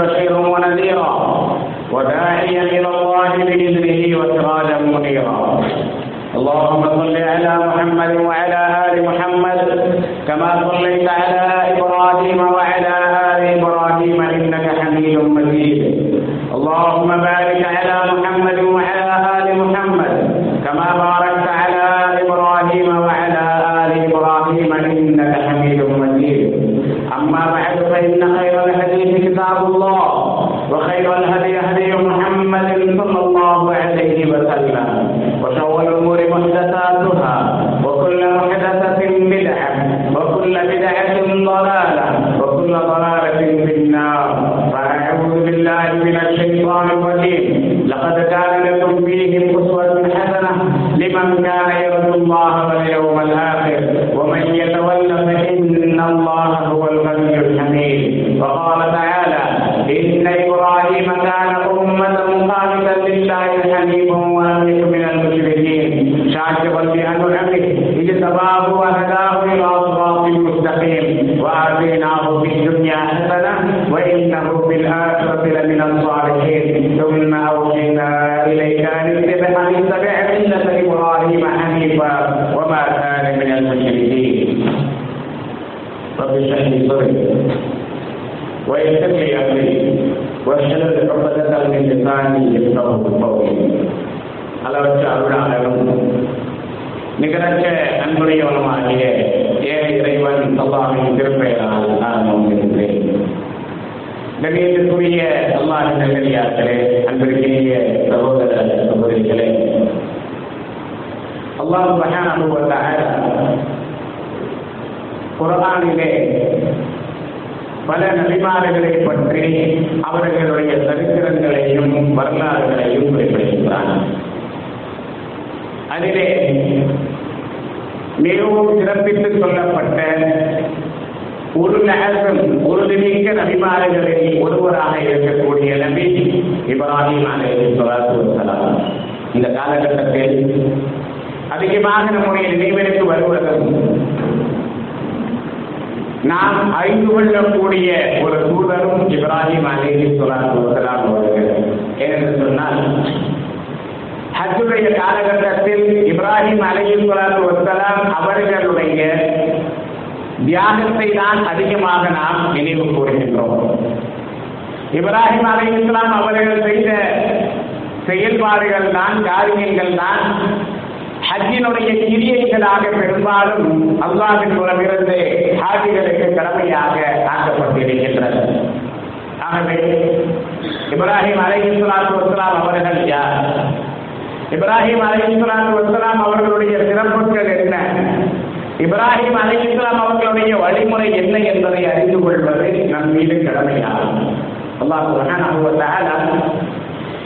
بشيرا ونذيرا وداعيا إلى الله بإذنه وسراجا منيرا. اللهم صل على محمد وعلى آل محمد كما صليت على إبراهيم وعلى آل إبراهيم إنك حميد مجيد. اللهم بارك وآتيناه في الدنيا حسنة وإنه في الآخرة لمن الصالحين ثم أوحينا إليك أن اتبع أن اتبع ملة إبراهيم حنيفا وما كان من المشركين رب اشرح لي صدري ويسر لي امري واحلل عقدة من لساني يفقهوا قولي அளவற்ற அருளாளரும் நிகரற்ற அன்புடையவனுமாகிய ஏக இறைவன் அல்லாவின் திருப்பெயரால் நான் நோக்கின்றேன் கணியத்திற்குரிய அல்லாஹின் நல்லடியார்களே அன்பிற்கினிய சகோதர சகோதரிகளே. அல்லாஹ் மகானுபவத்தாக குரானிலே பல நபிமாறுகளை பற்றி அவர்களுடைய சரித்திரங்களையும் வரலாறுகளையும் குறிப்பிடுகின்றான். அதிலே மிகவும் சிறப்பித்து சொல்லப்பட்ட ஒரு நகரம் உறுதிமிக்க நபிமார்களில் ஒருவராக இருக்கக்கூடிய நபி இப்ராஹிம் அலைவசலாம் இந்த காலகட்டத்தில் அதிகமாக நம்முடைய நினைவிற்கு வருவதும் நாம் அறிந்து கொள்ளக்கூடிய ஒரு தூதரும் இப்ராஹிம் அலைவசலாம் அவர்கள். ஏனென்று சொன்னால் ஹஜ்ஜுடைய காலகட்டத்தில் இப்ராஹிம் அலேஹி வசலாம் அவர்களுடைய தியாகத்தை தான் அதிகமாக நாம் நினைவு கூறுகின்றோம். இப்ராஹிம் அலி அவர்கள் செய்த செயல்பாடுகள் தான் காரியங்கள் தான் ஹஜ்ஜினுடைய கிரியைகளாக பெரும்பாலும் அல்லாவின் மூலமிருந்து ஹாஜிகளுக்கு கடமையாக ஆக்கப்பட்டிருக்கின்றது. ஆகவே இப்ராஹிம் அலை இஸ்லாத்து வஸ்லாம் அவர்கள் யார்? இப்ராஹிம் அலை வசலாம் அவர்களுடைய சிறப்புகள் என்ன? இப்ராஹிம் அலிஸ்லாம் அவர்களுடைய வழிமுறை என்ன என்பதை அறிந்து கொள்வது நம் மீது கடமையாகும்.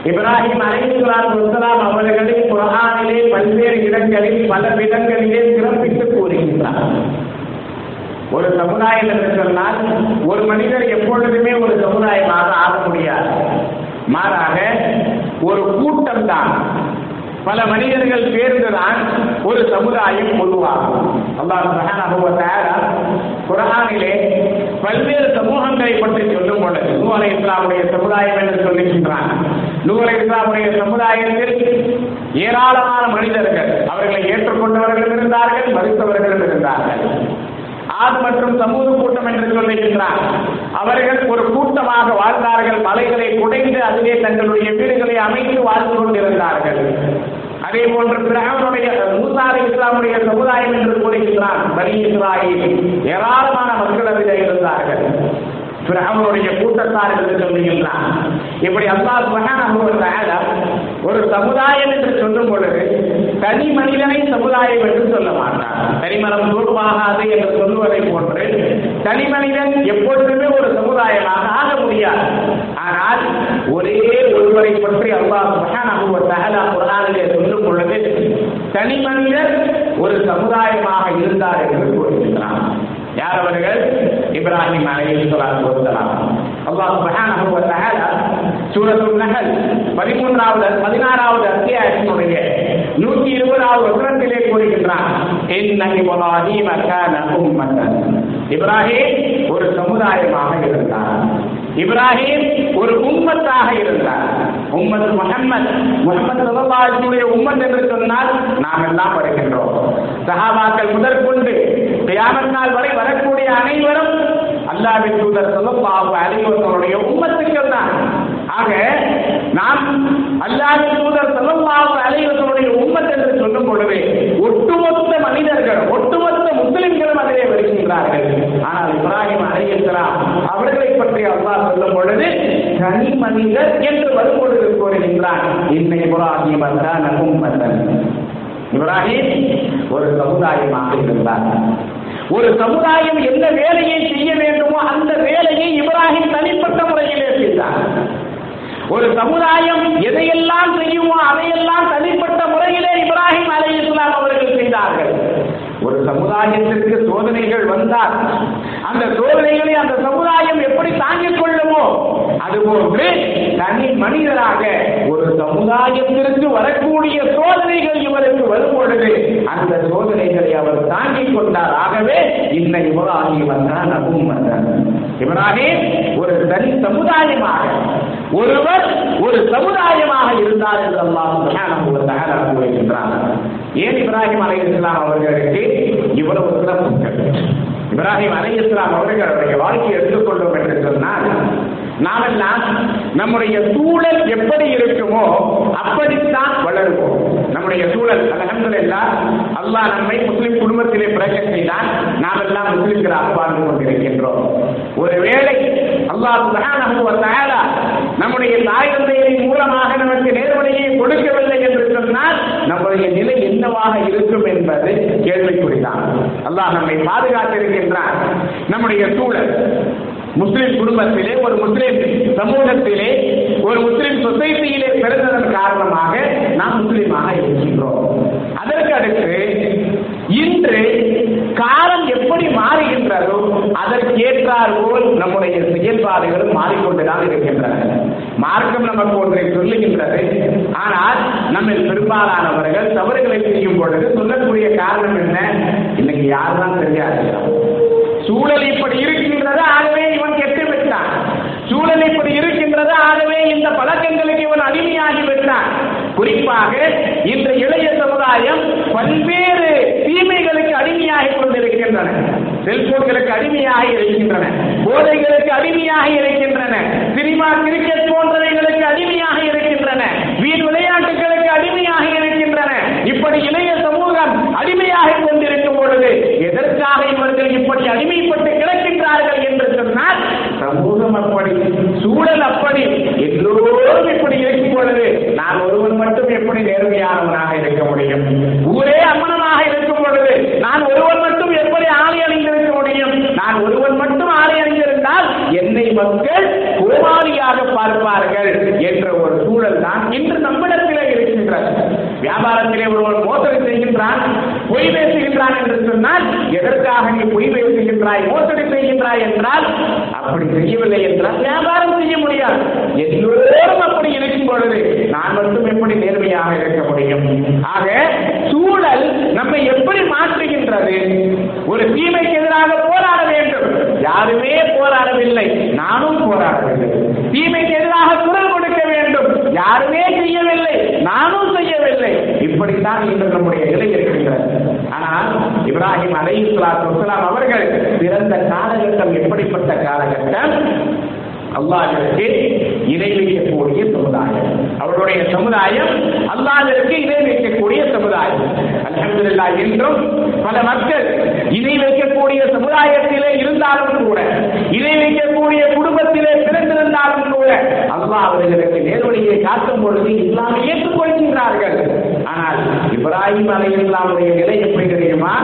இப்ராஹிம் அலைஹிஸ்ஸலாத்து வசலாம் அவர்களை குர்ஆனிலே பல்வேறு இடங்களில் பல விதங்களிலே சிறப்பித்து கூறுகின்றார். ஒரு சமுதாயம் என்று சொன்னால் ஒரு மனிதர் எப்பொழுதுமே ஒரு சமுதாயமாக ஆக முடியாது. மாறாக ஒரு கூட்டம் தான். பல மனிதர்கள் சேர்ந்துதான் ஒரு சமுதாயம் உருவாகும் அல்லாஹ் சுப்ஹானஹு வ பல்வேறு சமூகங்களை பற்றி சொல்லும் பொழுது நூலை இஸ்லாமுடைய சமுதாயம் என்று சொல்லுகின்றான். நூலை இஸ்லாமுடைய சமுதாயத்தில் ஏராளமான மனிதர்கள் அவர்களை ஏற்றுக்கொண்டவர்கள் இருந்தார்கள் மறுத்தவர்களும் இருந்தார்கள். ஆண் மற்றும் சமூக கூட்டம் என்று சொல்லுகின்றான். அவர்கள் ஒரு கூட்டமாக வாழ்ந்தார்கள். மலைகளை குடைந்து அதிலே தங்களுடைய வீடுகளை அமைத்து வாழ்ந்து கொண்டிருந்தார்கள். அதே போன்று பிராமனுடைய மூசாரி இஸ்லாமுடைய சமுதாயம் என்று கூறுகின்றான். பனி இஸ்ராயில் ஏராளமான மக்கள் அதில் இருந்தார்கள். பிராமனுடைய கூட்டத்தார் என்று சொல்லுகின்றான். இப்படி அல்லாஹ் சுப்ஹானஹு வ தஆலா ஒரு சமுதாயம் என்று சொல்லும் பொழுது தனி மனிதனை சமுதாயம் என்று சொல்ல மாட்டார். தனிமனம் தூர்வாகாது என்று சொல்லுவதை போன்று தனி மனிதன் எப்பொழுதுமே ஒரு சமுதாயமாக ஆக முடியாது. ஆனால் ஒரே ஒருவரை பற்றி அல்லாஹ் சுப்ஹானஹு வ தஆலா குர்ஆனிலே சொல்லும் பொழுது தனி மனிதர் ஒரு சமுதாயமாக இருந்தார் என்று கூறுகின்றான். யார் அவர்கள்? இப்ராஹிம் அலைஹிஸ்ஸலாத்து வஸ்ஸலாம் அல்லாஹ் சுப்ஹானஹு வ தஆலா சூரத்துல் நஹல் 13வது 16வது அத்தியாயத்தினுடைய 120வது வசனத்திலே கூறுகின்றான் இப்ராஹிம் ஒரு சமுதாயமாக இருந்தார். இப்ராஹிம் ஒரு உம்மத்தாக இருந்தார். உம்மத் முஹம்மத் முஹம்மது ஸல்லல்லாஹு உம்மத் என்று சொன்னால் நாம் எல்லாம் வருகின்றோம் சஹாபாக்கள் முதற்கொண்டு கியாமத் நாள் வரை வரக்கூடிய அனைவரும் அல்லாவின் தூதர் ஸல்லல்லாஹு அலைஹி வஸல்லுடைய உம்மத்துக்கள் தான். ஆக நாம் அல்லாத தூதர் ஸல்லல்லாஹு அலைவர்களுடைய வஸல்லுடைய உம்மத் என்று சொல்லும் பொழுது ஒட்டுமொத்த மனிதர்கள் ஒட்டுமொத்த முஸ்லிம்களும் அதிலே வருகின்றார்கள். ஆனால் இப்ராஹிம் அலைஹிஸ்ஸலாம் அவர்களை பற்றி அல்லாஹ் சொல்லும் பொழுது தனி மனிதர் என்று வரும் பொழுது கூறுகின்றான் இன்னை இப்ராஹிம் அல்லாஹ் உம்மத்தன். இப்ராஹிம் ஒரு சமுதாயமாக இருந்தார். ஒரு சமுதாயம் எந்த வேலையை செய்ய வேண்டுமோ அந்த வேலையை இப்ராஹிம் தனிப்பட்ட முறையிலே செய்தார் ஒரு சமுதாயம் எதையெல்லாம் செய்யுமோ அதையெல்லாம் தனிப்பட்ட முறையிலே இப்ராஹிம் அலை இஸ்லாம் அவர்கள் செய்தார்கள். ஒரு சமுதாயத்திற்கு சோதனைகள் வந்தால் அந்த சோதனைகளை அந்த சமுதாயம் எப்படி தாங்கிக் கொள்ளுமோ அதுபோன்று தனி மனிதராக ஒரு சமுதாயத்திற்கு வரக்கூடிய சோதனைகள் இவருக்கு வரும் பொழுது அந்த சோதனைகளை அவர் தாங்கிக் கொண்டார். ஆகவே இன்ன இவராகி வந்தான் அதுவும் வந்தான் இப்ராஹிம் ஒரு தனி சமுதாயமாக ஒருவர் ஒரு சமுதாயமாக இருந்தார் என்று அல்லாஹ் சுப்ஹானஹு கூறுகின்றார் ஏன் இப்ராஹிம் அலைஹிஸ்ஸலாம் அவர்களுக்கு இவ்வளவு சிறப்புகள் இப்ராஹிம் அவர்கள் அவருட வாழ்க்கையை எடுத்துக்கொண்டோம் என்று சொன்னால் நாமெல்லாம் நம்முடைய சூழல் எப்படி இருக்குமோ அப்படித்தான் வளருவோம். நம்முடைய சூழல் அலகம்துலில்லாஹ் அல்லாஹ் நம்மை முஸ்லிம் குடும்பத்திலே பிறக்க செய்தால் நாமெல்லாம் முஸ்லிம்களாக வாழ்ந்து கொண்டிருக்கின்றோம். ஒருவேளை அல்லாஹ் நமக்கு ஒரு தஆலா நம்முடைய தாய் தந்தையின் மூலமாக நமக்கு நேர்வழியை கொடுக்கவில்லை என்று சொன்னால் நம்முடைய நிலை என்னவாக இருக்கும் என்பது கேள்விக்குறிதான். அல்லாஹ் நம்மை பாதுகாத்திருக்கின்றான். நம்முடைய சூழல் முஸ்லிம் குடும்பத்திலே ஒரு முஸ்லிம் சமூகத்திலே ஒரு முஸ்லிம் சொசைட்டியிலே பிறந்ததன் காரணமாக நாம் முஸ்லிமாக இருக்கின்றோம். அதற்கேற்றார் போல் நம்முடைய செயல்பாடுகளும் மாறிக்கொண்டுதான் இருக்கின்றன. மார்க்கம் நமக்கு ஒன்றை சொல்லுகின்றது. ஆனால் நம்ம பெரும்பாலானவர்கள் தவறுகளை செய்யும் பொழுது சொல்லக்கூடிய காரணம் என்ன? இன்னைக்கு யாருதான் தெரியாது. சூழல் இப்படி இருக்கின்றது ஆகவே இவன் கெட்டு விட்டான். சூழல் இப்படி இருக்கின்றது ஆகவே இந்த பழக்கங்களுக்கு இவன் அடிமையாகி விட்டான். குறிப்பாக இந்த இளைய சமுதாயம் பல்வேறு தீமைகளுக்கு அடிமையாகி கொண்டிருக்கின்றன. செல்போன்களுக்கு அடிமையாக இருக்கின்றன. போதைகளுக்கு அடிமையாக இருக்கின்றன. சினிமா கிரிக்கெட் போன்றவைகளுக்கு அடிமையாக இருக்கின்றன. வீண் விளையாட்டுகளுக்கு அடிமையாக இருக்கின்றன. இப்படி இளைய சமூகம் அடிமையாக கொண்டிருக்கும் பொழுது எதற்காக இவர்கள் இப்படி அடிமைப்பட்டு கிடக்கின்றார்கள் என்று சொன்னால் சமூகம் அப்படி சூழல் அப்படி எல்லோரும் இப்படி இருக்கும் பொழுது நான் ஒருவன் மட்டும் எப்படி நேர்மையானவனாக இருக்க முடியும்? ஊரே அம்மனமாக இருக்கும் பொழுது நான் ஒருவன் மட்டும் எப்படி ஆலை அணிந்திருக்க முடியும் நான் ஒருவன் மட்டும் ஆலை அணிந்திருந்தால் என்னை மக்கள் கோமாளியாக பார்ப்பார்கள் என்ற ஒரு சூழல் தான் இன்று நம்மிடத்திலே இருக்கின்றது. வியாபாரத்திலே ஒருவர் மோசடி செய்கின்றான் பொய் பேசுகின்றான் என்று சொன்னால் எதற்காக நீ பொய் பேசுகின்றாய் மோசடி செய்கின்றாய் என்றால் அப்படி செய்யவில்லை என்றால் வியாபாரம் செய்ய முடியாது. எல்லோரும் அப்படி இருக்கும் பொழுது நான் மட்டும் எப்படி நேர்மையாக இருக்க முடியும்? ஆக சூழல் நம்மை எப்படி மாற்றுகின்றது? ஒரு தீமைக்கு எதிராக போராட வேண்டும். யாருமே போராடவில்லை நானும் போராடவில்லை. தீமைக்கு எதிராக குரல் கொடுக்க வேண்டும். யாருமே செய்யவில்லை. நானும் செய்யவில்லை. இப்படித்தான் இன்று நம்முடைய நிலை இருக்கின்றது. ஆனால் இப்ராஹிம் அலை இஸ்லாம் அவர்கள் பிறந்த காலகட்டம் எப்படிப்பட்ட காலகட்டம்? அல்லாஹிற்கு இணை வைக்கக்கூடிய சமுதாயம். அவருடைய சமுதாயம் அல்லாஹிற்கு இணை வைக்கக்கூடிய சமுதாயம். அலமதுல்லா என்றும் பல மக்கள் இணை வைக்கக்கூடிய சமுதாயத்திலே இருந்தாலும் கூட இணை வைக்கக்கூடிய குடும்பத்திலே பிறந்திருந்தாலும் கூட அல்லாஹ் அவர்களுக்கு நேர்வழியை காட்டும் பொழுது இஸ்லாமை ஏற்றுக்கொள்கின்றார்கள். ஆனால் இப்ராஹிம் அலைஹிஸ்ஸலாமுடைய நிலை எப்படி தெரியுமா?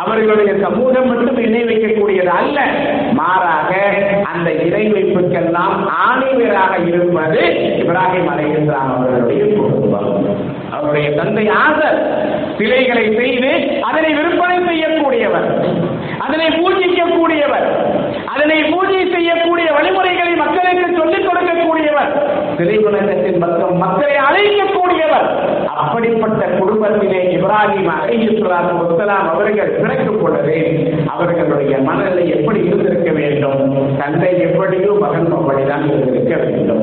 அவர்களுடைய சமூகம் மட்டும் இணை வைக்கக்கூடியது அல்ல. மாறாக அந்த இணை வைப்புக்கெல்லாம் ஆணைவராக இருப்பது இப்ராஹிம் அலைஹிஸ்ஸலாம் அவர்களுடைய குடும்பம் அவருடைய தந்தை ஆசர் சிலைகளை செய்து அதனை விற்பனை செய்யக்கூடியவர். அதனை பூஜிக்கக்கூடியவர். அதனை பூஜை செய்யக்கூடிய வழிமுறைகளை மக்களுக்கு சொல்லிக் கொடுக்கக்கூடியவர். சிலை பக்கம் மக்களை அழைக்கக்கூடியவர். அப்படிப்பட்ட குடும்பத்திலே இப்ராஹிம் அலைஹிஸ்ஸலாத்து முத்தலாம் அவர்கள் பிறக்கும் பொழுதே அவர்களுடைய மனநிலை எப்படி இருந்திருக்க வேண்டும்? தந்தை எப்படியோ மகன் அப்படிதான் இருந்திருக்க வேண்டும்.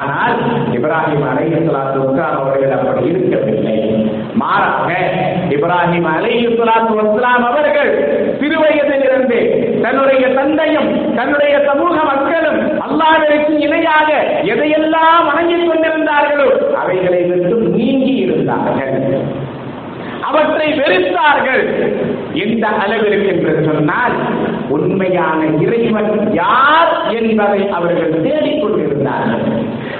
ஆனால் இப்ராஹிம் அலைஹிஸ்ஸலாத்து வஸ்ஸலாம் அவர்கள் அப்படி இருக்கவில்லை. மாறாக இப்ராஹிம் அலைஹிஸ்ஸலாத்து வஸ்லாம் அவர்கள் சிறுவயதிலிருந்து தன்னுடைய தந்தையும் தன்னுடைய சமூக மக்களும் அல்லாஹ்விற்கு இணையாக எதையெல்லாம் வணங்கிக் கொண்டிருந்தார்களோ அவைகளை விட்டு நீங்கி இருந்தார்கள். அவற்றை வெறுத்தார்கள் எந்த அளவிற்கு என்று சொன்னால் உண்மையான இறைவன் யார் என்பதை அவர்கள் தேடிக் கொண்டிருந்தார்கள்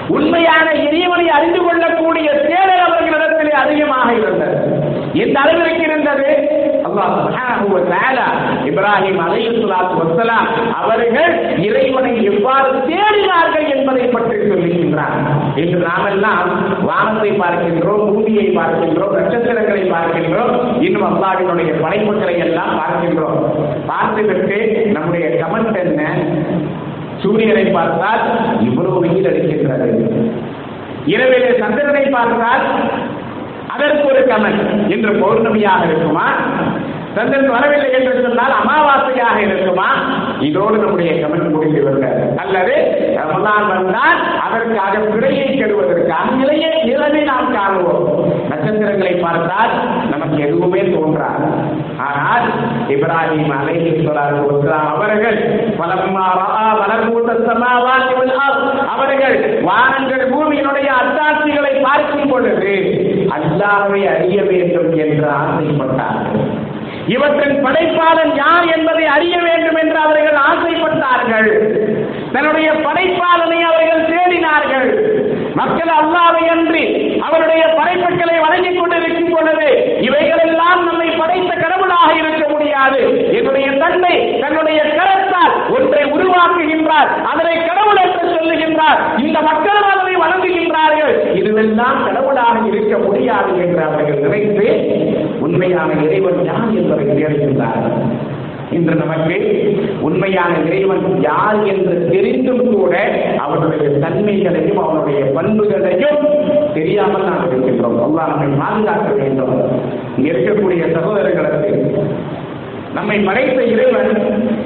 உண்மையான இறைவனை அறிந்து கொள்ளக்கூடிய தேடல் அவர்கள் அதிகமாக இருந்தது. எந்த அளவிற்கு இருந்தது? இப்ராஹிம் அலைஹிஸ்ஸலாத்து வஸ்ஸலாம் அவர்கள் இறைவனை எவ்வாறு தேடினார்கள் என்பதை பற்றி சொல்லுகின்றார். இன்று நாமெல்லாம் வானத்தை பார்க்கின்றோம் பூமியை பார்க்கின்றோம் நட்சத்திரங்களை பார்க்கின்றோம் இன்னும் அல்லாவினுடைய படைப்புகளை எல்லாம் பார்க்கின்றோம். பார்த்துவிட்டு நம்முடைய கமெண்ட் என்ன? சூரியனை பார்த்தால் இவ்வளவு வெயில் அடிக்கின்றது. இரவிலே சந்திரனை பார்த்தால் அதற்கு ஒரு கமெண்ட் இன்று பௌர்ணமியாக இருக்குமா? சந்திரன் வரவில்லை என்று சொன்னால் அமாவாசையாக இருக்குமா? இதோடு நம்முடைய கமெண்ட் முடிந்து வருகிறது அல்லது ரமலான் வந்தால் அதற்காக பிழையை கெடுவதற்காக நிலையை நிலவை நாம் காணுவோம். நட்சத்திரங்களை பார்த்தால் நமக்கு எதுவுமே தோன்றாது. ஆனால் இப்ராஹிம் அலை ஸலாத்து அவர்கள் பலம்மா வளர்மூட்ட மலக்கூத அவர்கள் வானங்கள் பூமியினுடைய அத்தாட்சிகளை பார்க்கும் பொழுது அல்லாவை அறிய வேண்டும் என்று ஆசைப்பட்டார்கள். இவற்றின் படைப்பாளன் யார் என்பதை அறிய வேண்டும் என்று அவர்கள் ஆசைப்பட்டார்கள். தன்னுடைய படைப்பாளனை அவர்கள் தேடினார்கள். மக்கள் அல்லாவை அன்றி அவருடைய படைப்புகளை வழங்கிக் கொண்டிருக்கும் பொழுது இவைகளெல்லாம் நம்மை படைத்த கடவுளாக இருக்க முடியாது. என்னுடைய தந்தை தன்னுடைய கரத்தால் ஒன்றை உருவாக்குகின்றார். அதனை கடவுளை என்று இந்த மக்கள் அதனை வணங்குகின்றார்கள் இதுவெல்லாம் கடவுளாக இருக்க முடியாது என்று அவர்கள் நினைத்து உண்மையான இறைவன் யார் என்பதை தேடுகின்றார்கள் இன்று நமக்கு உண்மையான இறைவன் யார் என்று தெரிந்தும் கூட அவனுடைய தன்மைகளையும் அவனுடைய பண்புகளையும் தெரியாமல் நாம் இருக்கின்றோம். அல்லாஹ் நம்மை பாதுகாக்க வேண்டும். இருக்கக்கூடிய சகோதரர்களுக்கு நம்மை படைத்த இறைவன்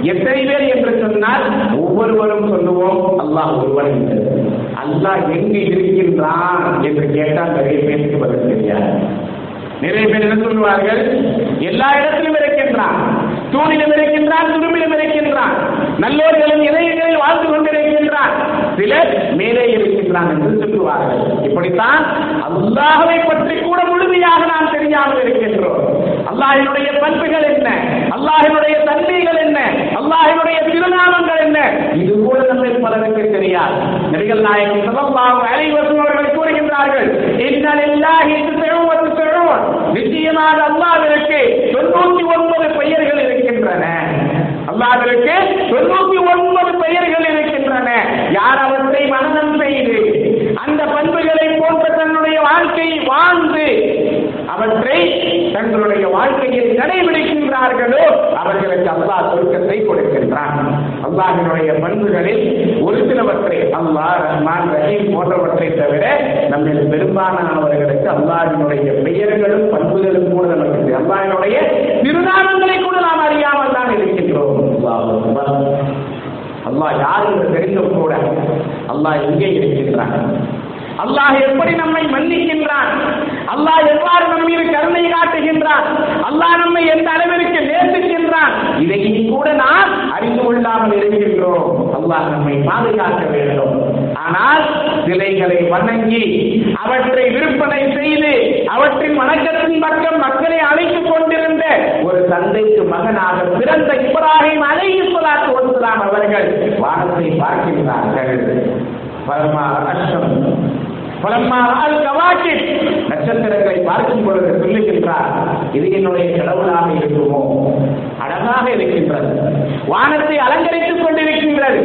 எத்தனை பேர் என்று சொன்னால் ஒவ்வொருவரும் சொல்லுவோம் அல்லாஹ் ஒருவன் அல்லாஹ் எங்கு இருக்கின்றான்? என்று கேட்டால் நிறைய பேருக்கு பதில் தெரியாது. நிறைய பேர் என்ன சொல்லுவார்கள்? எல்லா இடத்திலும் இருக்கின்றான். தூணிலும் இருக்கின்றான் துரும்பிலும் இருக்கின்றான். நல்லோர்களின் இதயங்களில் வாழ்ந்து கொண்டிருக்கின்றான். சிலர் மேலே இருக்கின்றான் என்று சொல்லுவார்கள். இப்படித்தான் அல்லாஹவை பற்றி கூட முழுமையாக நான் தெரியாமல் இருக்கிறேன் அல்லாஹினுடைய பண்புகள் என்ன? அல்லாஹினுடைய தன்மைகள் என்ன? அல்லாஹினுடைய திருநாமங்கள் என்ன? இது கூட நம்மை பலருக்கு தெரியாது. நபிகள் நாயகம் சதல்லாஹு அலைவசம் அவர்கள் கூறுகின்றார்கள் இன்னலில்லாஹி திஸ்உவத்து திஸ்உன் நிச்சயமாக அல்லாஹிற்கு தொண்ணூத்தி ஒன்பது பெயர்கள் இருக்கின்றன. அல்லாஹிற்கு தொண்ணூத்தி ஒன்பது பெயர்கள் இருக்கின்றன. யார் அவற்றை மனநம் செய்து அந்த பண்புகளை போன்ற தன்னுடைய வாழ்க்கையை வாழ்ந்து அவற்றை தங்களுடைய வாழ்க்கையில் கடைபிடிக்கின்றார்களோ அவர்களுக்கு அல்லாஹ் சுருக்கத்தை கொடுக்கின்றான். அல்லாஹினுடைய பண்புகளில் ஒரு சிலவற்றை அல்லாஹ் ரஹ்மான் ரஹீம் போன்றவற்றை தவிர நம்ம பெரும்பாலானவர்களுக்கு அல்லாஹினுடைய பெயர்களும் பண்புகளும் கூட நமக்கு அல்லாஹினுடைய திருநாமங்களை கூட நாம் அறியாமல் தான் இருக்கின்றோம். அல்லாஹ் யார் என்று தெரிந்தும் கூட அல்லாஹ் எங்கே இருக்கின்றான். அல்லாஹ் எப்படி நம்மை மன்னிக்கின்றான்? அல்லாஹ் எவ்வாறு நம்ம மீது கருணை காட்டுகின்றான்? அல்லாஹ் நம்மை எந்த அளவிற்கு நேசிக்கின்றான்? இதையும் கூட நாம் அறிந்து கொள்ளாமல் இருக்கின்றோம். அல்லாஹ் நம்மை பாதுகாக்க வேண்டும். ஆனால் சிலைகளை வணங்கி அவற்றை விற்பனை செய்து அவற்றின் வணக்கத்தின் பக்கம் மக்களை அழைத்துக் கொண்டிருந்த ஒரு தந்தைக்கு மகனாக பிறந்த இப்ராஹிம் அலைஹிஸ்ஸலாத்து ஒன்றுதான் அவர்கள் வானத்தை பார்க்கின்றார்கள். பரமா அஷ்டம் நட்சத்திரங்களை பார்க்கும் பொழுது சொல்லுகின்றார் இது என்னுடைய கடவுளாக இருக்குமோ? அழகாக இருக்கின்றது. வானத்தை அலங்கரித்துக் கொண்டிருக்கின்றது.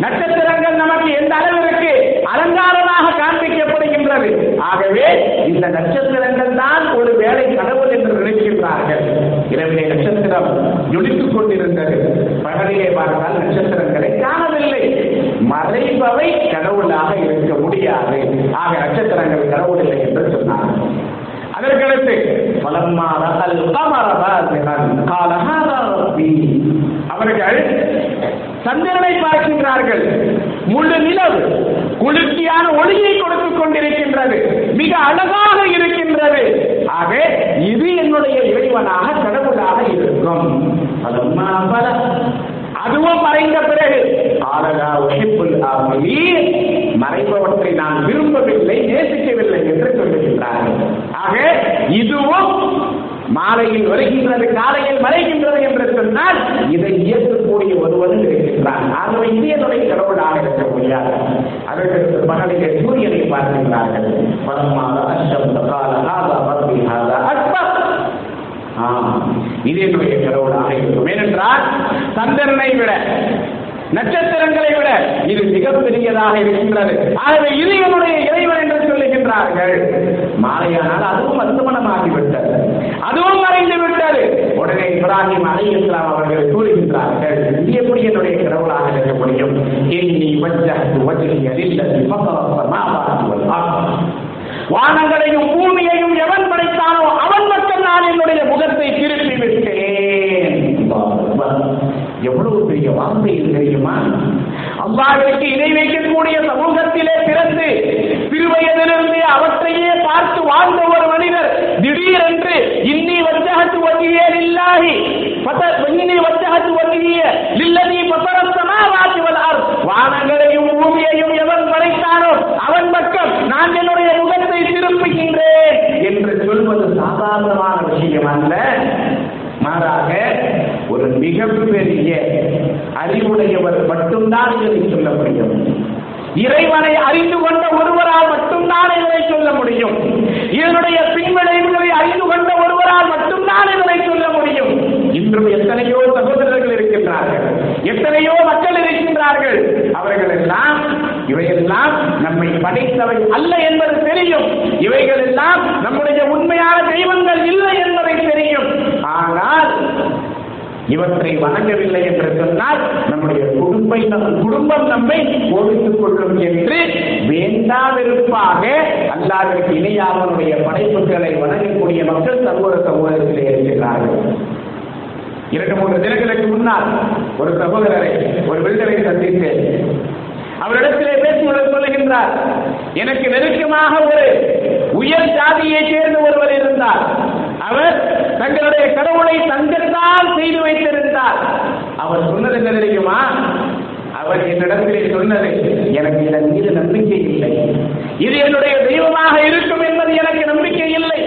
நட்சத்திரங்கள் நமக்கு எந்த அளவிற்கு அலங்காரமாக காண்பிக்கப்படுகின்றது? ஆகவே இந்த நட்சத்திரங்கள் தான் ஒரு வேலை கடவுள் என்று நினைக்கின்றார்கள். இரவிலே நட்சத்திரம் ஜொலித்துக் கொண்டிருந்தது. பகலிலே பார்த்தால் நட்சத்திரங்களை காணவில்லை. மறைபவை கடவுளாக இருக்க முடியாது. ஆக நட்சத்திரங்கள் கடவுளில்லை என்று சொன்னார். அதற்கடுத்து பலம்மா ரகல் கமர பாசிகன் அவர்கள் சந்திரனை பார்க்கின்றார்கள். முழு நிலவு குளிர்ச்சியான ஒளியை கொடுத்துக் கொண்டிருக்கின்றது. மிக அழகாக இருக்கின்றது. ஆக இது என்னுடைய இறைவனாக கடவுளாக இருக்கும். பலமா பல அதுவும் மறைந்த பிறகு ஆலகா உழைப்புல் ஆமலி மறைபவற்றை நான் விரும்பவில்லை நேசிக்கவில்லை என்று சொல்லுகின்றார்கள். ஆக இதுவும் மாலையில் வருகின்றது காலையில் மறைகின்றது என்று சொன்னால் இதை இயக்கக்கூடிய ஒருவரும் இருக்கின்றான் ஆகவே இது என்னுடைய கடவுளாக இருக்க முடியாது. அதற்கு மகளிலே சூரியனை பார்க்கின்றார்கள். பரமாத அஷ்டம் கால பரவிகாதா இது என்னுடைய கடவுளாக இருக்கும். ஏனென்றால் சந்திரனை விட நட்சத்திரங்களை விட இது மிகப்பெரியதாக இருக்கின்றது. ஆகவே இது என்னுடைய இறைவன் என்று சொல்லுகின்றார்கள். மாலையானால் அதுவும் அஸ்தமனமாகிவிட்டது அதுவும் மறைந்து விட்டது உடனே இப்ராஹிம் அலை இஸ்லாம் அவர்கள் கூறுகின்றார்கள் இது எப்படி என்னுடைய கடவுளாக இருக்க முடியும்? இன்னி வஜ்ஜஹ்து வஜ்ஹிய லில்லதி ஃபதர ஸமாவாத்தி வல் அர்த். வானங்களையும் பூமியையும் எவன் படைத்தானோ அவன் மட்டும் நான் என்னுடைய முகத்தை திருப்பி விட்டேன். எவ்வளவு பெரிய வார்த்தை தெரியுமா? அல்லாவிற்கு இணை வைக்கக்கூடிய சமூகத்திலே பிறந்து திருவயதிலிருந்து அவற்றையே பார்த்து வாழ்ந்த ஒரு மனிதர் திடீரென்று இன்னி வச்சகத்து வங்கியே இல்லாஹி இன்னி வச்சகத்து வங்கிய லில்லதி பசரத்தமா வாக்குவதார் வானங்களையும் பூமியையும் எவன் படைத்தானோ அவன் பக்கம் நான் என்னுடைய முகத்தை திருப்புகின்றேன் என்று சொல்வது சாதாரணமான விஷயம் அல்ல மாறாக ஒரு மிகப்பெரிய அறிவுடையவர் மட்டும்தான் இதனை சொல்ல முடியும். இறைவனை அறிந்து கொண்ட ஒருவரால் மட்டும்தான் இதனை சொல்ல முடியும். இதனுடைய பின்விளைவுகளை அறிந்து கொண்ட ஒருவரால் மட்டும்தான் இதனை சொல்ல முடியும். இன்றும் எத்தனையோ சகோதரர்கள் இருக்கின்றார்கள். எத்தனையோ மக்கள் இருக்கின்றார்கள். அவர்கள் எல்லாம் இவையெல்லாம் நம்மை படைத்தவை அல்ல என்பது தெரியும். இவைகள் எல்லாம் நம்முடைய உண்மையான தெய்வங்கள் இல்லை என்பதை தெரியும் ஆனால் இவற்றை வணங்கவில்லை என்று சொன்னால் நம்முடைய குடும்பை நம் குடும்பம் நம்மை போதித்துக் கொள்ளும் என்று வேண்டாவிருப்பாக அல்லாவிற்கு இணையாளனுடைய படைப்புகளை வணங்கக்கூடிய மக்கள் சமூக சமூகத்திலே இருக்கிறார்கள் இரண்டு மூன்று தினங்களுக்கு முன்னால் ஒரு சகோதரரை ஒரு பில்டரை சந்தித்தேன். அவரிடத்திலே பேசுவதை சொல்லுகின்றார் எனக்கு நெருக்கமாக ஒரு உயர் ஜாதியை சேர்ந்த ஒருவர் இருந்தார். அவர் தங்களுடைய கடவுளை தங்கத்தால் செய்து வைத்திருந்தார். அவர் சொன்னது என்ன தெரியுமா? அவர் என்னிடத்திலே சொன்னது எனக்கு இதன் மீது நம்பிக்கை இல்லை. இது என்னுடைய தெய்வமாக இருக்கும் என்பது எனக்கு நம்பிக்கை இல்லை.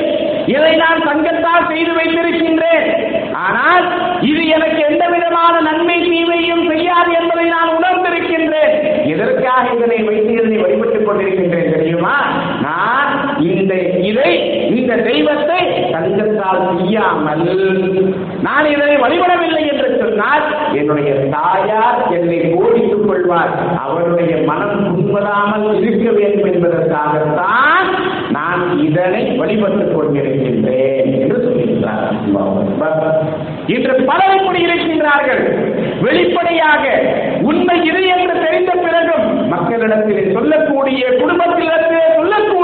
இதை நான் தங்கத்தால் செய்து வைத்திருக்கின்றேன். ஆனால் இது எனக்கு எந்த விதமான நன்மை தீமையும் செய்யாது என்பதை நான் உணர்ந்திருக்கின்றேன். எதற்காக இதனை வைத்து இதனை வழிபட்டுக் கொண்டிருக்கின்றேன் தெரியுமா? நான் இந்த இதை இந்த தெய்வத்தை தங்கத்தால் செய்யாமல் நான் இதனை வழிபடவில்லை என்று சொன்னால் என்னுடைய தாயார் என்னை போதித்துக் கொள்வார். அவருடைய மனம் புண்படாமல் இருக்க வேண்டும் என்பதற்காகத்தான் நான் இதனை வழிபட்டுக் கொண்டிருக்கின்றேன் என்று சொல்லுகிறார் இன்று பலர் இப்படி இருக்கின்றார்கள். வெளிப்படையாக உண்மை இது என்று தெரிந்த பிறகும் மக்களிடத்திலே சொல்லக்கூடிய குடும்பத்திலிருந்து சொல்லக்கூடிய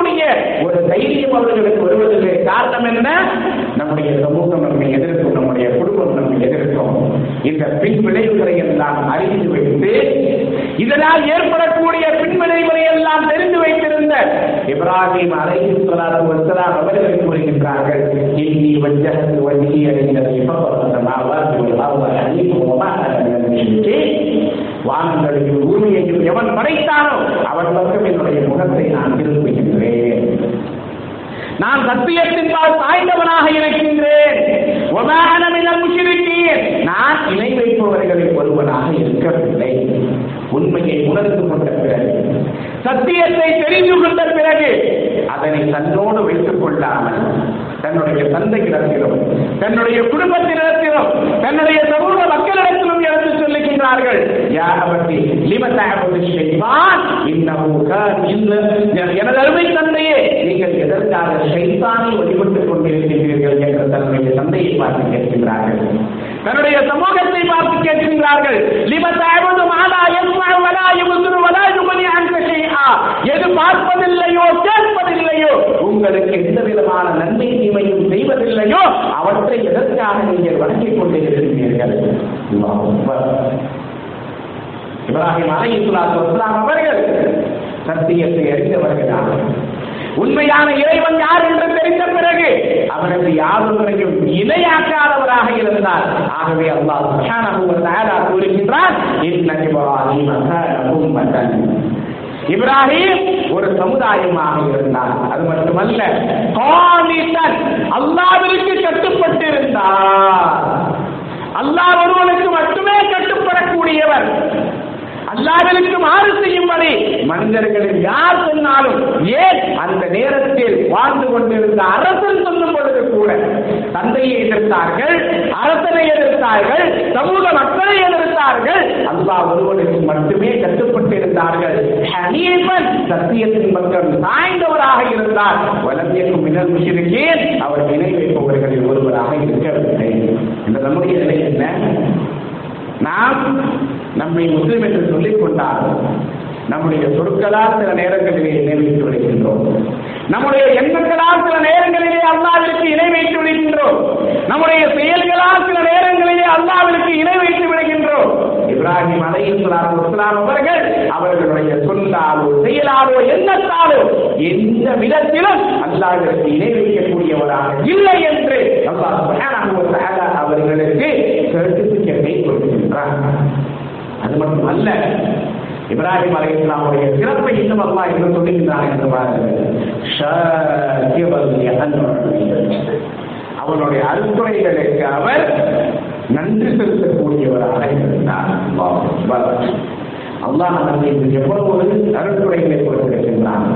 ஒரு தைரியம் அவர்களுக்கு வருவதற்கு காரணம் என்ன? நம்முடைய சமூகம் நம்மை எதிர்க்கும் நம்முடைய குடும்பம் நம்மை எதிர்க்கும். இந்த பின் விளைவுகளை எல்லாம் அறிந்து வைத்து இதனால் ஏற்படக்கூடிய பின் விளைவுகளை எல்லாம் தெரிந்து வைத்திருந்த இப்ராஹிம் அலைஹிஸ்ஸலாத்து வஸ்ஸலாம் அவர்கள் கூறுகின்றார்கள் இன்னி வஞ்சகத்து வண்டி லில்லதி வானங்களையும் பூமியையும் எவன் படைத்தானோ அவன் பக்கம் என்னுடைய முகத்தை நான் திருப்புகின்றேன் நான் சத்தியத்தின்பால் சாய்ந்தவனாக இருக்கின்றேன். நான் இணை வைப்பவர்களில் ஒருவனாக இருக்கவில்லை. உண்மையை உணர்ந்து கொண்ட பிறகு சத்தியத்தை தெரிந்து கொண்ட பிறகு அதனை தன்னோடு வைத்துக் கொள்ளாமல் தன்னுடைய தந்தையிடத்திலும் தன்னுடைய குடும்பத்தினிடத்திலும் தன்னுடைய சமூக மக்களிடத்திலும் எடுத்து சொல்லுகின்றார்கள். யார் இந்த லிமத்தாகுது செய்வான் இன்னமுக அதற்காக சைத்தானை வழிபட்டுக் கொண்டிருக்கின்றீர்கள் என்று தன்னுடைய தந்தையை பார்த்து கேட்கின்றார்கள். தன்னுடைய சமூகத்தை பார்த்து கேட்கின்றார்கள். லிமத்தாகவது மாலா யஸ்மா வலா வலா யுபனி அன்க எது பார்ப்பதில்லையோ கேட்பதில்லையோ உங்களுக்கு எந்த விதமான நன்மை தீமையும் செய்வதில்லையோ அவற்றை எதற்காக நீங்கள் வணங்கிக் கொண்டிருக்கிறீர்கள்? இப்ராஹிம் அலை வஸ்ஸலாம் அவர்கள் சத்தியத்தை அறிந்தவர்களாக உண்மையான இறைவன் யார் என்று தெரிந்த பிறகு அவனுக்கு யாதொன்றையும் இணையாக்காதவராக இருந்தார். ஆகவே அல்லாஹ் சுப்ஹானஹு கூறுகின்றார் இன்ன இப்ராஹீம இப்ராஹிம் ஒரு சமுதாயமாக இருந்தார். அது மட்டுமல்ல கானிதன் அல்லாஹ்விற்கு கட்டுப்பட்டிருந்தார் அல்லாஹ் ஒருவனுக்கு மட்டுமே கட்டுப்படக்கூடியவர் அல்லாஹ்விற்கு மாறு செய்யும்படி மனிதர்களில் யார் சொன்னாலும் ஏன் அந்த நேரத்தில் வாழ்ந்து கொண்டிருந்த அரசன் சொல்லும் பொழுது கூட தந்தையை எதிர்த்தார்கள் அரசனை எதிர்த்தார்கள் சமூக மக்களை எதிர்த்தார்கள். அல்லா ஒருவனுக்கு மட்டுமே கட்டுப்பட்டிருந்தார்கள். ஹனீஃபன் சத்தியத்தின் பக்கம் சாய்ந்தவராக இருந்தார். வளர்ந்தியக்கும் மின்னல் முஷிருக்கேன் அவர் இணை வைப்பவர்களில் ஒருவராக இருக்கவில்லை. இந்த நம்முடைய நிலை என்ன? நாம் நம்மை முஸ்லிம் என்று சொல்லிக் கொண்டாலும் நம்முடைய சொற்களால் சில நேரங்களிலே இணை வைத்து விடுகின்றோம். நம்முடைய எண்ணங்களால் சில நேரங்களிலே அல்லாவிற்கு இணை வைத்து விடுகின்றோம். நம்முடைய செயல்களால் சில நேரங்களிலே அல்லாவிற்கு இணை வைத்து விடுகின்றோம். இப்ராஹிம் அலைஹிஸ்ஸலாத்து வஸ்ஸலாம் அவர்கள் அவர்களுடைய சொல்லாலோ செயலாலோ எண்ணத்தாலோ எந்த விதத்திலும் அல்லாவிற்கு இணை வைக்கக்கூடியவராக இல்லை என்று அல்லாஹ் அவர்களுக்கு சர்டிபிகேட்டை கொடுக்கின்றார் அது மட்டுமல்ல இப்ராஹிம் அலைஹிஸ்ஸலாமுடைய சிறப்பை இன்னும் அல்லா என்று சொல்லுகின்றான் என்று பாருங்கள் அவனுடைய அறுத்துறைகளுக்கு அவர் நன்றி செலுத்தக்கூடியவராக இருந்தார் அல்லாஹ் அக்பர். நமக்கு இன்று எவ்வளவு அருட்குறைகளை கொடுத்திருக்கின்றான்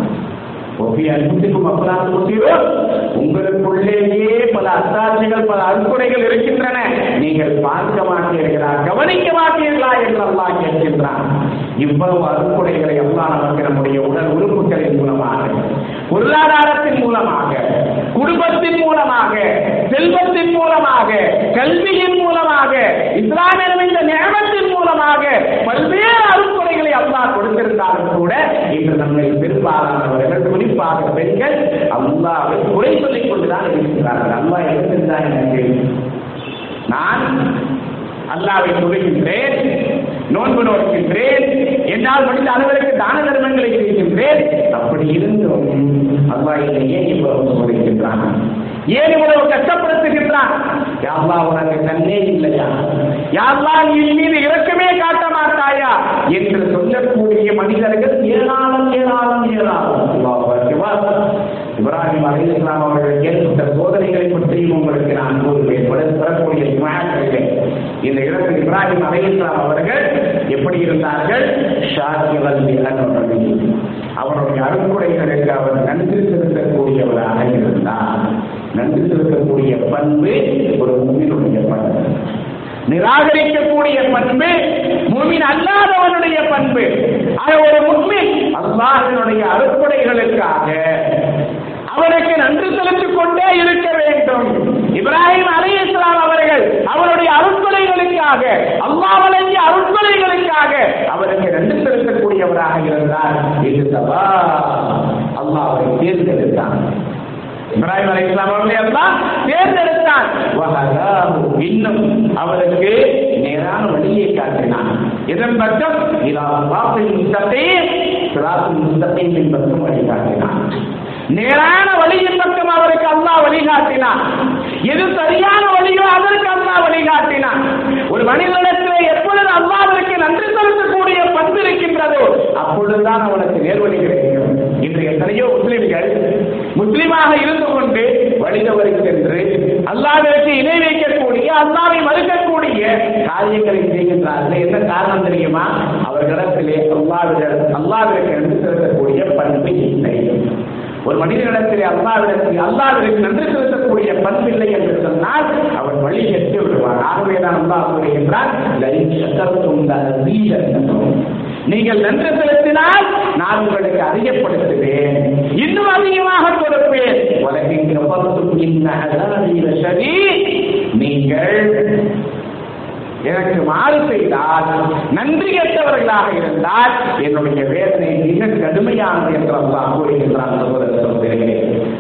உங்களுக்குள்ளேயே பல அத்தாட்சிகள் பல அறுக்குறைகள் இருக்கின்றன. நீங்கள் பார்க்க மாட்டீர்களா? கவனிக்க மாட்டீர்களா என்று அல்லாஹ் கேட்கின்றான். இவ்வளவு அறுக்குறைகளை எல்லாம் நமக்கு நம்முடைய உடல் உறுப்புகளின் மூலமாக பொருளாதாரத்தின் மூலமாக குடும்பத்தின் மூலமாக செல்வத்தின் மூலமாக கல்வியின் மூலமாக இஸ்லாமிய இந்த நேரம் மூலமாக பல்வேறு அறுக்குறைகளை அல்லாஹ் கொடுத்திருந்தாலும் கூட இன்று நம்மை பெரும்பாலானவர்கள் குறிப்பாக பெண்கள் அல்லாவை குறை சொல்லிக் கொண்டுதான் இருக்கிறார்கள் அல்லா எழுந்திருந்தார் எனக்கு நான் அல்லாவை தொழுகின்றேன் நோன்பு நோக்கின்றேன் என்னால் முடிந்த அளவிற்கு தான தர்மங்களை செய்கின்றேன். அப்படி இருந்தும் அல்லாஹ் ஏன் இவ்வளவு சோதிக்கின்றான் ஏன் இவ்வளவு கஷ்டப்படுத்துகின்றான். யாருலா உனக்கு கண்ணே இல்லையா? யாருலா நீ மீது இறக்கமே காட்ட மாட்டாயா? என்று சொல்லக்கூடிய மனிதர்கள் ஏராளம் ஏராளம் ஏராளம். இப்ராஹிம் அலி இஸ்லாம் அவர்கள் ஏற்பட்ட சோதனைகளை பற்றியும் உங்களுக்கு நான் கூறுவேன். வர- வரக்கூடிய ஜுமாக்களிலே இந்த இடத்தில் இப்ராஹிம் அலி இஸ்லாம் அவர்கள் எப்படி இருந்தார்கள்? ஷாக்கிவல் அவருடைய அருக்குறைகளுக்கு அவர் நன்றி செலுத்தக்கூடியவராக இருந்தார். நன்றி செலுத்தக்கூடிய பண்பு ஒரு முன்னினுடைய பண்பு. நிராகரிக்கக்கூடிய பண்பு முமின் அல்லாதவனுடைய பண்பு. அது ஒரு முஸ்லிம் அல்லாஹனுடைய அறுப்படைகளுக்காக அவனுக்கு நன்றி செலுத்திக் கொண்டே இருக்க வேண்டும். இப்ராஹிம் அலி இஸ்லாம் அவர்கள் அவருடைய அருட்கொலைகளுக்காக அல்லா வழங்கிய அருட்கொலைகளுக்காக அவருக்கு நன்றி செலுத்தக்கூடியவராக இருந்தார் இது சபா அல்லாஹ் அவரை தேர்ந்தெடுத்தான். இப்ராஹிம் அலி இஸ்லாம் அவர்களை எல்லாம் தேர்ந்தெடுத்தான். இன்னும் அவருக்கு நேரான வழியை காட்டினான். இதன் பக்கம் இலா சிராத்தில் முஸ்தகீம். சிராத்தில் முஸ்தகீமின் பக்கம் வழி நேரான வழியின் பக்கம் அவருக்கு அல்லாஹ் வழிகாட்டினான் எது சரியான வழியோ அதற்கு அல்லாஹ் வழிகாட்டினான். ஒரு மனிதனிடத்தில் எப்பொழுது அல்லாவிற்கு நன்றி செலுத்தக்கூடிய பண்பு இருக்கின்றதோ அப்பொழுதுதான் அவனுக்கு நேர்வழி கிடைக்கும். இன்று எத்தனையோ முஸ்லிம்கள் முஸ்லிமாக இருந்து கொண்டு வழிதவரை சென்று அல்லாவிற்கு இணை வைக்கக்கூடிய அல்லாவை மறுக்கக்கூடிய காரியங்களை செய்கின்றார்கள். என்ன காரணம் தெரியுமா? அவர்களிடத்திலே அல்லாவிட அல்லாவிற்கு நன்றி செலுத்தக்கூடிய பண்பு இல்லை. ஒரு மனிதனிடத்திலே அல்லாவிடத்தில் அல்லாவிற்கு நன்றி செலுத்தக்கூடிய பண்பில்லை என்று சொன்னால் அவர் வழி எட்டு விடுவான். ஆகவேதான் அல்லா கூறுகின்றான் நீங்கள் நன்றி செலுத்தினால் நான் உங்களுக்கு அதிகப்படுத்துவேன். இன்னும் அதிகமாக கொடுப்பேன். உலகின் நீங்கள் எனக்கு மாறு செய்தால் நன்றி கெட்டவர்களாக இருந்தால் என்னுடைய வேதனை மிக கடுமையானது என்று அல்லா கூறுகின்றார்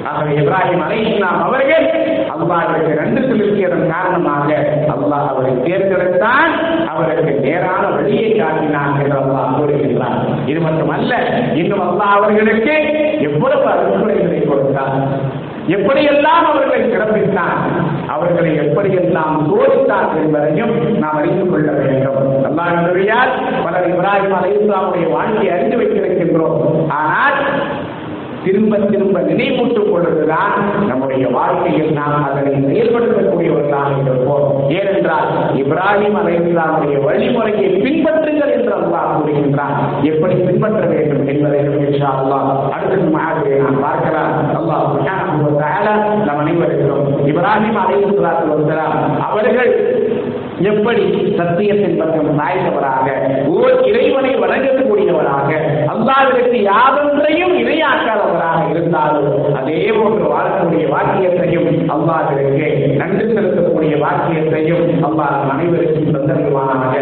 ஆகவே இப்ராஹிம் அலை இஸ்லாம் அவர்கள் அல்லாவிற்கு நன்றி செலுத்தியதன் காரணமாக அல்லாஹ் அவரை தேர்ந்தெடுத்தான் அவருக்கு நேரான வழியை காட்டினான் என்று அல்லாஹ் கூறுகின்றார் இது மட்டுமல்ல இன்னும் அல்லாஹ் அவர்களுக்கு எவ்வளவு அருள்முறைகளை கொடுத்தார் எப்படியெல்லாம் அவர்களை சிறப்பித்தான் அவர்களை எப்படியெல்லாம் சோதித்தார் என்பதையும் நாம் அறிந்து கொள்ள வேண்டும். அல்லாஹ் நபியால் பலர் இப்ராஹிம் அலை இஸ்லாமுடைய வாழ்க்கையை அறிந்து வைத்திருக்கின்றோம். ஆனால் திரும்ப திரும்ப நினைவூட்டுக் கொள்வதுதான் நம்முடைய வாழ்க்கையில் நாம் அதனை செயல்படுத்தக்கூடியவர்களாக இருப்போம். ஏனென்றால் இப்ராஹிம் அலை இஸ்லாமுடைய வழிமுறையை பின்பற்றுங்கள் என்று அல்லாஹ் கூறுகின்றான். எப்படி பின்பற்ற வேண்டும் என்பதை இன்ஷா அல்லாஹ் அடுத்த மாதிரி நாம் பார்க்கலாம். அல்லாஹ் நம் அனைவருக்கும் இப்ராஹிம் அலைஹிஸ்ஸலாத்து வஸலாம் அவர்கள் எப்படி சத்தியத்தின் பக்கம் சாய்ந்தவராக ஓர் இறைவனை வணங்கக்கூடியவராக அல்லாவிற்கு யாதொன்றையும் இணையாக்காதவராக இருந்தாலும் அதே போன்று வாழக்கூடிய வாக்கியத்தையும் அல்லாவிற்கு நன்றி செலுத்தக்கூடிய வாக்கியத்தையும் அல்லாஹ் நம் அனைவருக்கும் தந்தருவானாக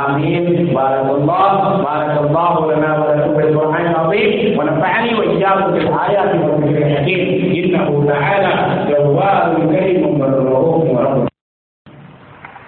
ஆமீன் பாரக்கல்லாஹ் பாரக்கல்லாஹு லனா வ லக்கும் பில் குர்ஆனில் அஸீம் ونفعني وإياكم بالآيات والذكر الحكيم إنه تعالى له